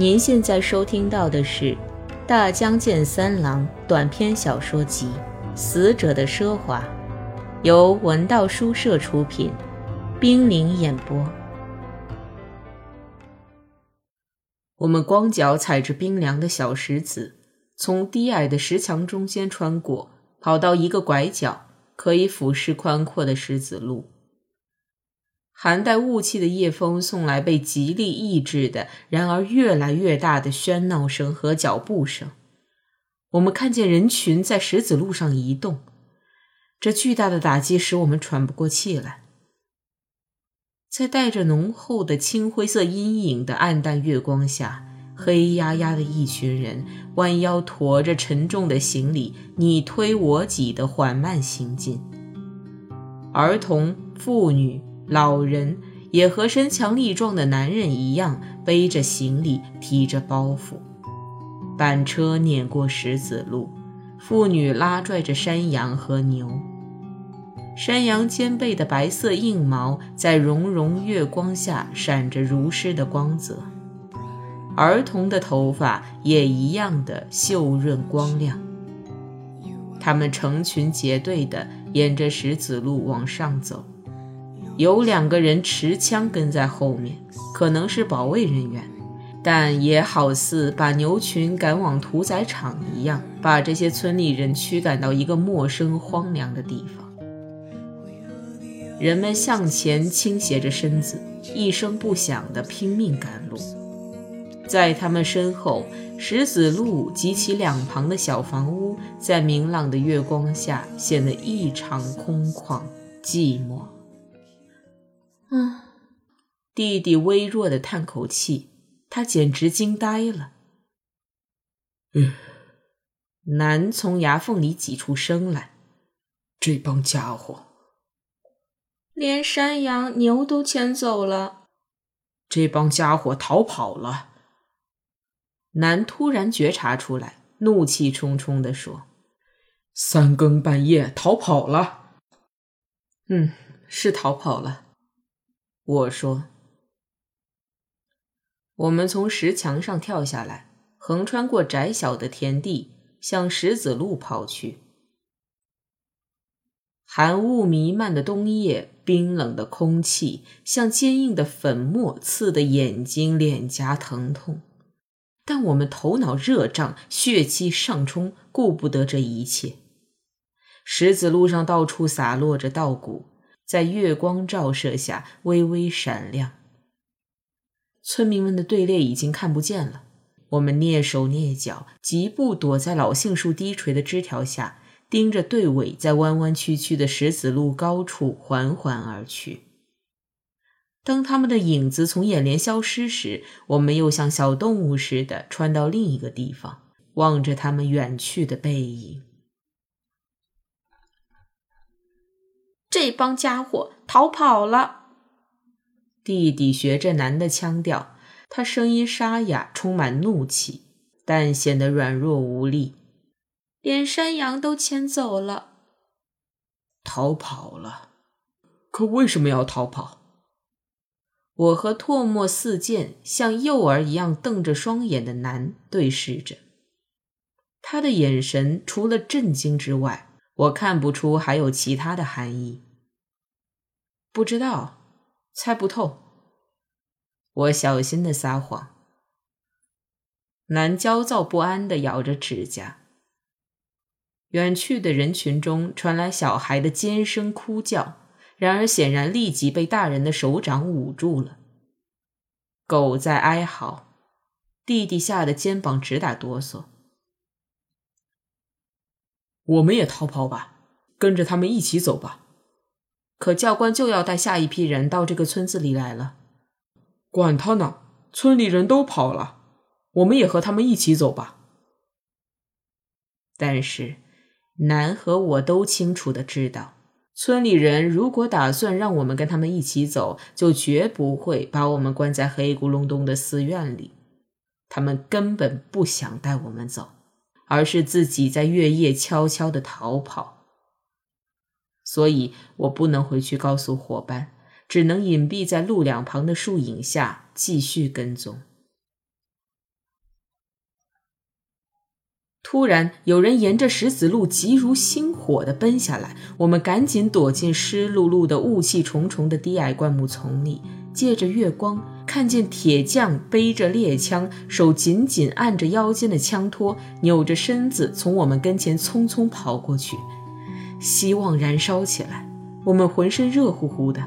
您现在收听到的是《大江健三郎》短篇小说集《死者的奢华》，由文道书社出品，冰凌演播。我们光脚踩着冰凉的小石子，从低矮的石墙中间穿过，跑到一个拐角，可以俯视宽阔的石子路。含带雾气的夜风送来被极力抑制的，然而越来越大的喧闹声和脚步声。我们看见人群在石子路上移动，这巨大的打击使我们喘不过气来。在带着浓厚的青灰色阴影的暗淡月光下，黑压压的一群人弯腰驮着沉重的行李，你推我挤的缓慢行进。儿童、妇女。老人也和身强力壮的男人一样，背着行李，提着包袱。板车碾过石子路，妇女拉拽着山羊和牛。山羊肩背的白色硬毛在融融月光下闪着如诗的光泽，儿童的头发也一样的秀润光亮。他们成群结队地沿着石子路往上走。有两个人持枪跟在后面，可能是保卫人员，但也好似把牛群赶往屠宰场一样，把这些村里人驱赶到一个陌生荒凉的地方。人们向前倾斜着身子，一声不响地拼命赶路。在他们身后，石子路及其两旁的小房屋，在明朗的月光下显得异常空旷、寂寞。嗯，弟弟微弱的叹口气，他简直惊呆了。嗯，男从牙缝里挤出声来：“这帮家伙，连山羊、牛都牵走了。这帮家伙逃跑了。”男突然觉察出来，怒气冲冲地说：“三更半夜逃跑了。”嗯，是逃跑了。我说：“我们从石墙上跳下来，横穿过窄小的田地，向石子路跑去。寒雾弥漫的冬夜，冰冷的空气像坚硬的粉末，刺得眼睛、脸颊疼痛。但我们头脑热胀，血气上冲，顾不得这一切。石子路上到处洒落着稻谷。”在月光照射下微微闪亮。村民们的队列已经看不见了。我们蹑手蹑脚，疾步躲在老杏树低垂的枝条下，盯着队尾在弯弯曲曲的石子路高处缓缓而去。当他们的影子从眼帘消失时，我们又像小动物似的穿到另一个地方，望着他们远去的背影。这帮家伙逃跑了。弟弟学着男的腔调，他声音沙哑，充满怒气，但显得软弱无力。连山羊都牵走了。逃跑了？可为什么要逃跑？我和唾沫四溅、像幼儿一样瞪着双眼的男对视着，他的眼神除了震惊之外。我看不出还有其他的含义。不知道，猜不透。我小心的撒谎。男焦躁不安的咬着指甲。远去的人群中传来小孩的尖声哭叫，然而显然立即被大人的手掌捂住了。狗在哀嚎。弟弟吓得肩膀直打哆嗦。我们也逃跑吧，跟着他们一起走吧。可教官就要带下一批人到这个村子里来了。管他呢，村里人都跑了，我们也和他们一起走吧。但是，南和我都清楚的知道，村里人如果打算让我们跟他们一起走，就绝不会把我们关在黑咕隆咚的寺院里。他们根本不想带我们走。而是自己在月夜悄悄的逃跑。所以我不能回去告诉伙伴只能隐蔽在路两旁的树影下继续跟踪。突然有人沿着石子路急如星火的奔下来我们赶紧躲进湿漉漉的雾气重重的低矮灌木丛里借着月光，看见铁匠背着猎枪，手紧紧按着腰间的枪托，扭着身子从我们跟前匆匆跑过去。希望燃烧起来，我们浑身热乎乎的。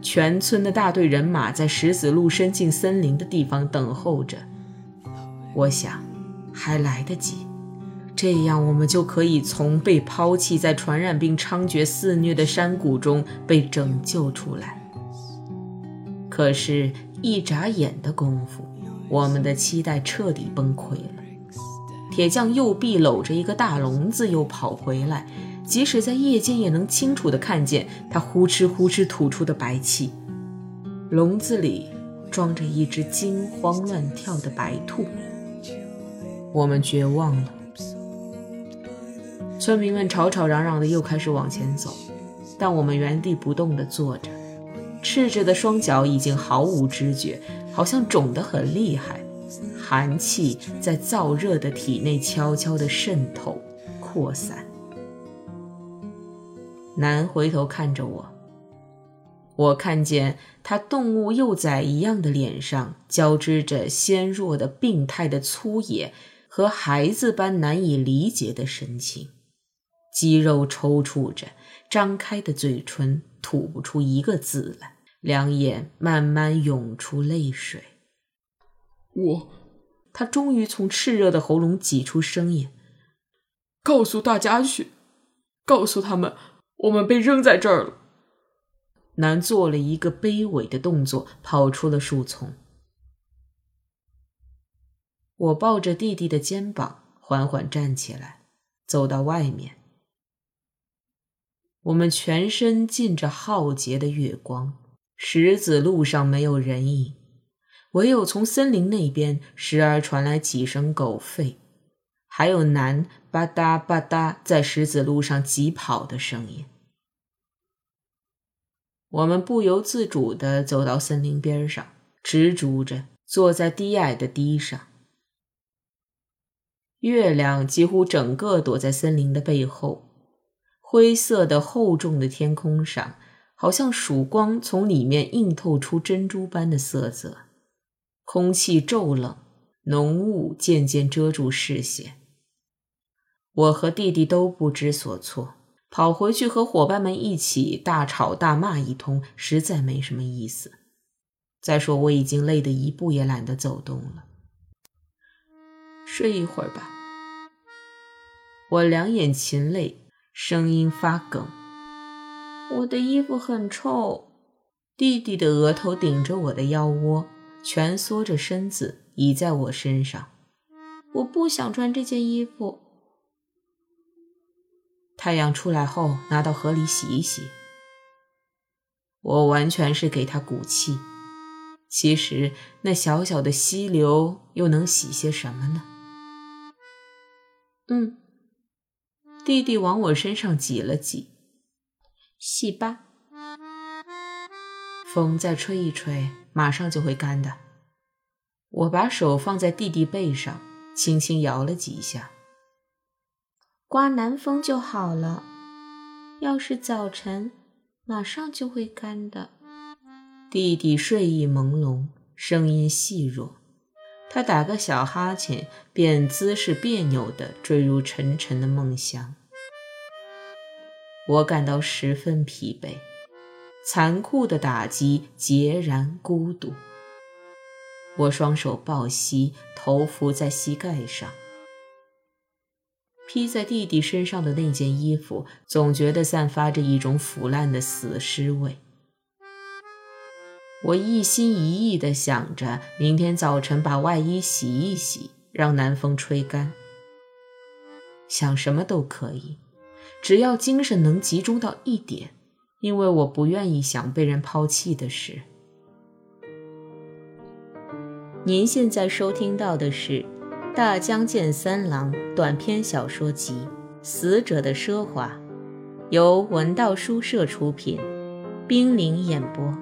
全村的大队人马在石子路伸进森林的地方等候着。我想，还来得及，这样我们就可以从被抛弃在传染病猖獗肆虐的山谷中被拯救出来。可是，一眨眼的功夫，我们的期待彻底崩溃了。铁匠右臂搂着一个大笼子，又跑回来。即使在夜间，也能清楚地看见他呼哧呼哧吐出的白气。笼子里装着一只惊慌乱跳的白兔。我们绝望了。村民们吵吵嚷嚷的，又开始往前走，但我们原地不动地坐着。赤着的双脚已经毫无知觉，好像肿得很厉害。寒气在燥热的体内悄悄地渗透、扩散。南回头看着我，我看见他动物幼崽一样的脸上交织着纤弱的、病态的粗野和孩子般难以理解的神情，肌肉抽搐着，张开的嘴唇吐不出一个字来。两眼慢慢涌出泪水。我，他终于从炽热的喉咙挤出声音：“告诉大家去，告诉他们，我们被扔在这儿了。”男做了一个卑微的动作，跑出了树丛。我抱着弟弟的肩膀，缓缓站起来，走到外面。我们全身浸着浩劫的月光。石子路上没有人影，唯有从森林那边时而传来几声狗吠，还有男吧嗒吧嗒在石子路上疾跑的声音。我们不由自主地走到森林边上，执着着坐在低矮的堤上。月亮几乎整个躲在森林的背后，灰色的厚重的天空上。好像曙光从里面映透出珍珠般的色泽，空气骤冷，浓雾渐渐遮住视线。我和弟弟都不知所措，跑回去和伙伴们一起大吵大骂一通，实在没什么意思。再说我已经累得一步也懒得走动了，睡一会儿吧。我两眼噙泪，声音发梗。我的衣服很臭，弟弟的额头顶着我的腰窝，蜷缩着身子倚在我身上。我不想穿这件衣服。太阳出来后，拿到河里洗一洗。我完全是给他鼓气。其实那小小的溪流又能洗些什么呢？嗯，弟弟往我身上挤了挤。洗吧，风再吹一吹，马上就会干的。我把手放在弟弟背上，轻轻摇了几下。刮南风就好了。要是早晨，马上就会干的。弟弟睡意朦胧，声音细弱。他打个小哈欠，便姿势别扭地坠入沉沉的梦乡。我感到十分疲惫，残酷的打击，孑然孤独。我双手抱膝，头伏在膝盖上。披在弟弟身上的那件衣服，总觉得散发着一种腐烂的死尸味。我一心一意地想着，明天早晨把外衣洗一洗，让南风吹干。想什么都可以。只要精神能集中到一点，因为我不愿意想被人抛弃的事。您现在收听到的是《大江健三郎短篇小说集·死者的奢华》，由文道书社出品，冰凌演播，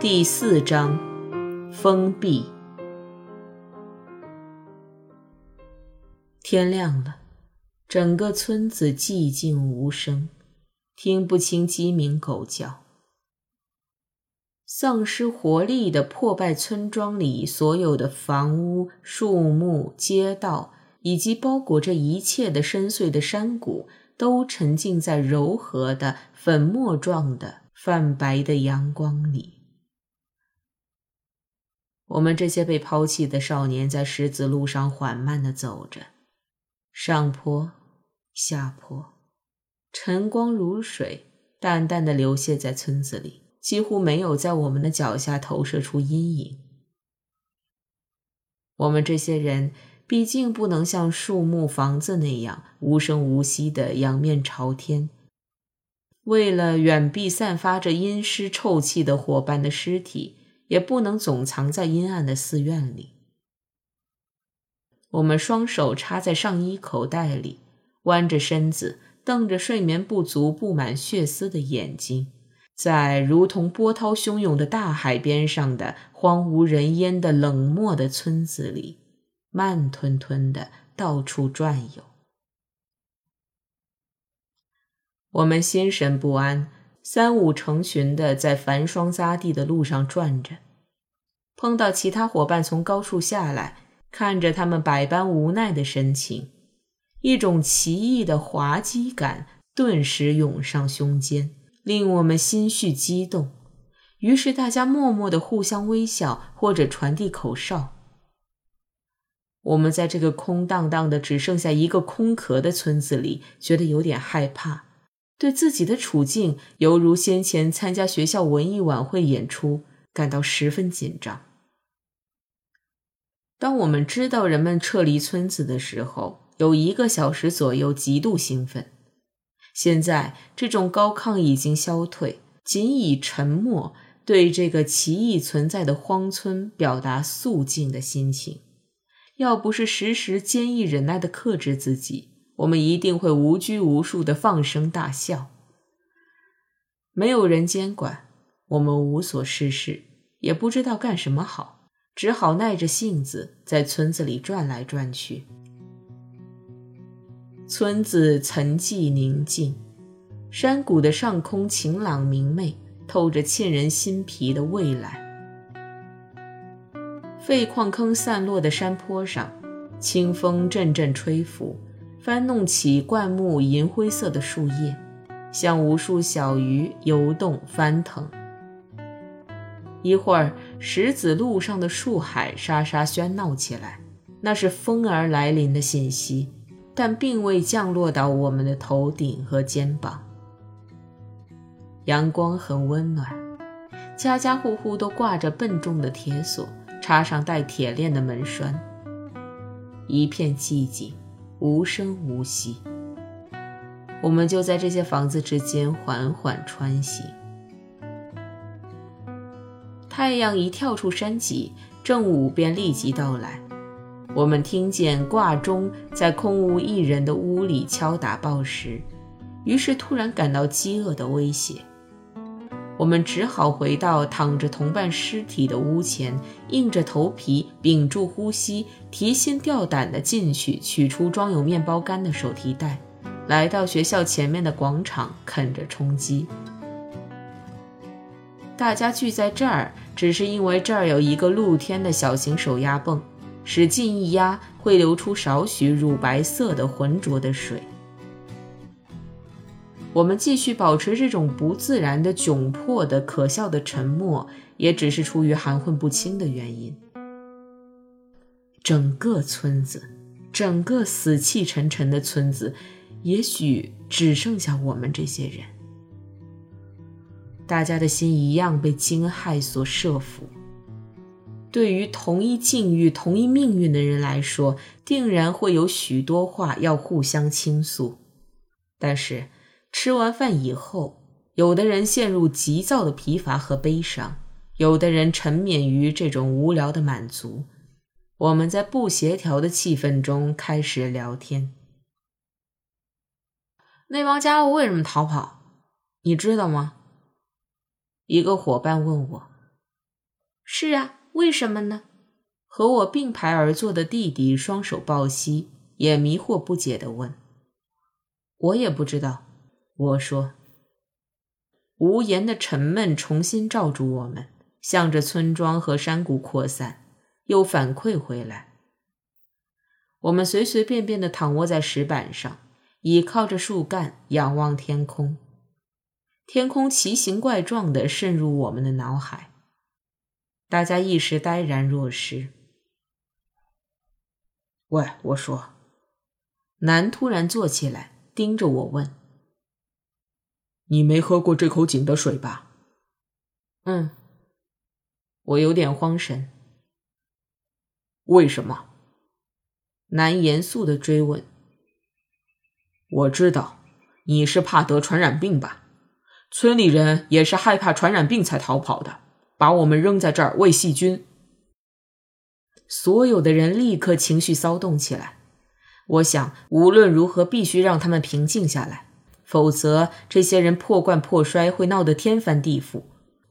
第四章：封闭。天亮了，整个村子寂静无声，听不清鸡鸣狗叫。丧失活力的破败村庄里，所有的房屋、树木、街道，以及包裹着一切的深邃的山谷，都沉浸在柔和的粉末状的泛白的阳光里。我们这些被抛弃的少年在石子路上缓慢地走着，上坡、下坡，晨光如水，淡淡的流泻在村子里。几乎没有在我们的脚下投射出阴影。我们这些人毕竟不能像树木、房子那样无声无息的仰面朝天。为了远避散发着阴湿臭气的伙伴的尸体，也不能总藏在阴暗的寺院里。我们双手插在上衣口袋里，弯着身子，瞪着睡眠不足、布满血丝的眼睛。在如同波涛汹涌的大海边上的荒无人烟的冷漠的村子里，慢吞吞的到处转悠。我们心神不安，三五成群的在繁霜匝地的路上转着，碰到其他伙伴从高处下来，看着他们百般无奈的神情，一种奇异的滑稽感顿时涌上胸间。令我们心绪激动，于是大家默默的互相微笑，或者传递口哨。我们在这个空荡荡的、只剩下一个空壳的村子里，觉得有点害怕，对自己的处境，犹如先前参加学校文艺晚会演出，感到十分紧张。当我们知道人们撤离村子的时候，有一个小时左右，极度兴奋。现在这种高亢已经消退，仅以沉默对这个奇异存在的荒村表达肃静的心情。要不是时时坚毅忍耐地克制自己，我们一定会无拘无束地放声大笑。没有人监管，我们无所事事，也不知道干什么好，只好耐着性子在村子里转来转去。村子沉寂宁静，山谷的上空晴朗明媚，透着沁人心脾的蔚蓝。废矿坑散落的山坡上，清风阵阵吹拂，翻弄起灌木银灰色的树叶，像无数小鱼游动翻腾。一会儿，石子路上的树海沙沙喧闹起来，那是风儿来临的信息。但并未降落到我们的头顶和肩膀。阳光很温暖，家家户户都挂着笨重的铁锁，插上带铁链的门栓。一片寂静，无声无息。我们就在这些房子之间缓缓穿行。太阳一跳出山脊，正午便立即到来。我们听见挂钟在空无一人的屋里敲打报时，于是突然感到饥饿的威胁。我们只好回到躺着同伴尸体的屋前，硬着头皮，屏住呼吸，提心吊胆地进去取出装有面包干的手提袋，来到学校前面的广场啃着充饥。大家聚在这儿，只是因为这儿有一个露天的小型手压泵。使劲一压，会流出少许乳白色的浑浊的水。我们继续保持这种不自然的、窘迫的、可笑的沉默，也只是出于含混不清的原因。整个村子，整个死气沉沉的村子，也许只剩下我们这些人。大家的心一样被惊骇所慑服。对于同一境遇、同一命运的人来说，定然会有许多话要互相倾诉。但是吃完饭以后，有的人陷入急躁的疲乏和悲伤，有的人沉湎于这种无聊的满足。我们在不协调的气氛中开始聊天。那帮家伙为什么逃跑？你知道吗？一个伙伴问我。是啊。为什么呢？和我并排而坐的弟弟双手抱膝，也迷惑不解地问：“我也不知道。”我说。无言的沉闷重新罩住我们，向着村庄和山谷扩散，又反馈回来。我们随随便便地躺卧在石板上，倚靠着树干，仰望天空。天空奇形怪状地渗入我们的脑海，大家一时呆然若失。喂，我说，南突然坐起来，盯着我问：“你没喝过这口井的水吧？”“嗯。”我有点慌神。为什么？南严肃的追问。“我知道，你是怕得传染病吧？村里人也是害怕传染病才逃跑的，把我们扔在这儿喂细菌。”所有的人立刻情绪骚动起来。我想，无论如何，必须让他们平静下来，否则这些人破罐破摔，会闹得天翻地覆。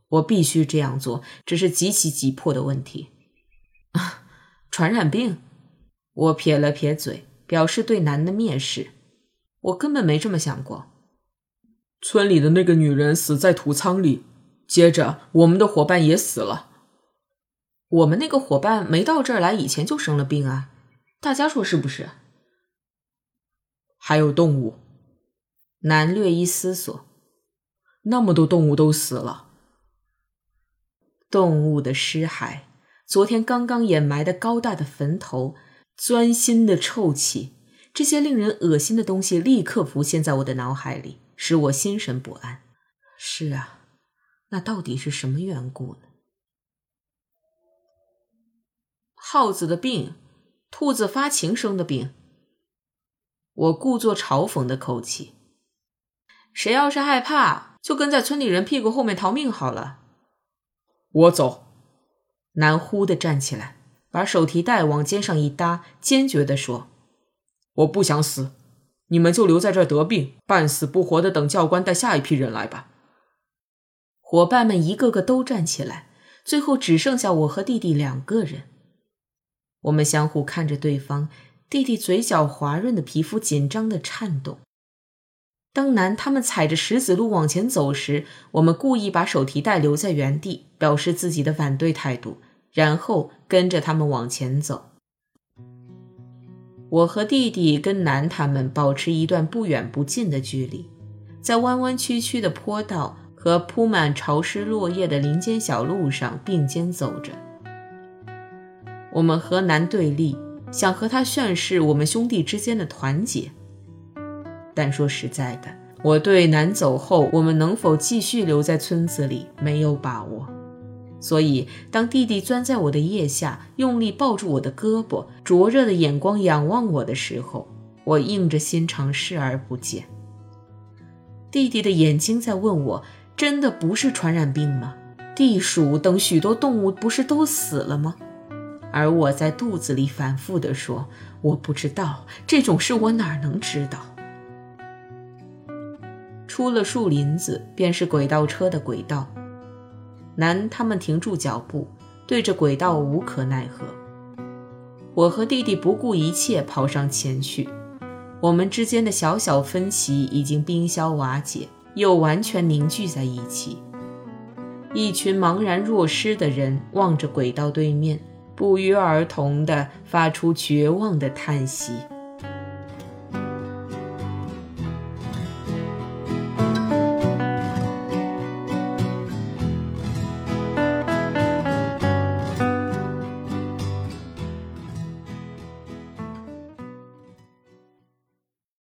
我必须这样做，这是极其急迫的问题。啊 传染病？我撇了撇嘴，表示对男的蔑视。我根本没这么想过。村里的那个女人死在土仓里，接着我们的伙伴也死了。我们那个伙伴没到这儿来以前就生了病啊，大家说是不是？还有动物，南略一思索，那么多动物都死了。动物的尸骸，昨天刚刚掩埋的高大的坟头，钻心的臭气，这些令人恶心的东西立刻浮现在我的脑海里，使我心神不安。是啊，那到底是什么缘故呢？耗子的病，兔子发情生的病。我故作嘲讽的口气。谁要是害怕，就跟在村里人屁股后面逃命好了。我走。南忽的站起来，把手提袋往肩上一搭，坚决地说：“我不想死，你们就留在这儿得病，半死不活的等教官带下一批人来吧。”伙伴们一个个都站起来，最后只剩下我和弟弟两个人。我们相互看着对方，弟弟嘴角滑润的皮肤紧张的颤动。当南他们踩着石子路往前走时，我们故意把手提袋留在原地，表示自己的反对态度，然后跟着他们往前走。我和弟弟跟南他们保持一段不远不近的距离，在弯弯曲曲的坡道和铺满潮湿落叶的林间小路上并肩走着。我们和南对立，想和他宣示我们兄弟之间的团结。但说实在的，我对南走后我们能否继续留在村子里没有把握。所以，当弟弟钻在我的腋下，用力抱住我的胳膊，灼热的眼光仰望我的时候，我硬着心肠视而不见。弟弟的眼睛在问我：真的不是传染病吗？地鼠等许多动物不是都死了吗？而我在肚子里反复地说：“我不知道这种事，我哪能知道？”出了树林子，便是轨道车的轨道。男他们停住脚步，对着轨道无可奈何。我和弟弟不顾一切跑上前去。我们之间的小小分歧已经冰消瓦解，又完全凝聚在一起。一群茫然若失的人望着轨道对面。不约而同地发出绝望的叹息。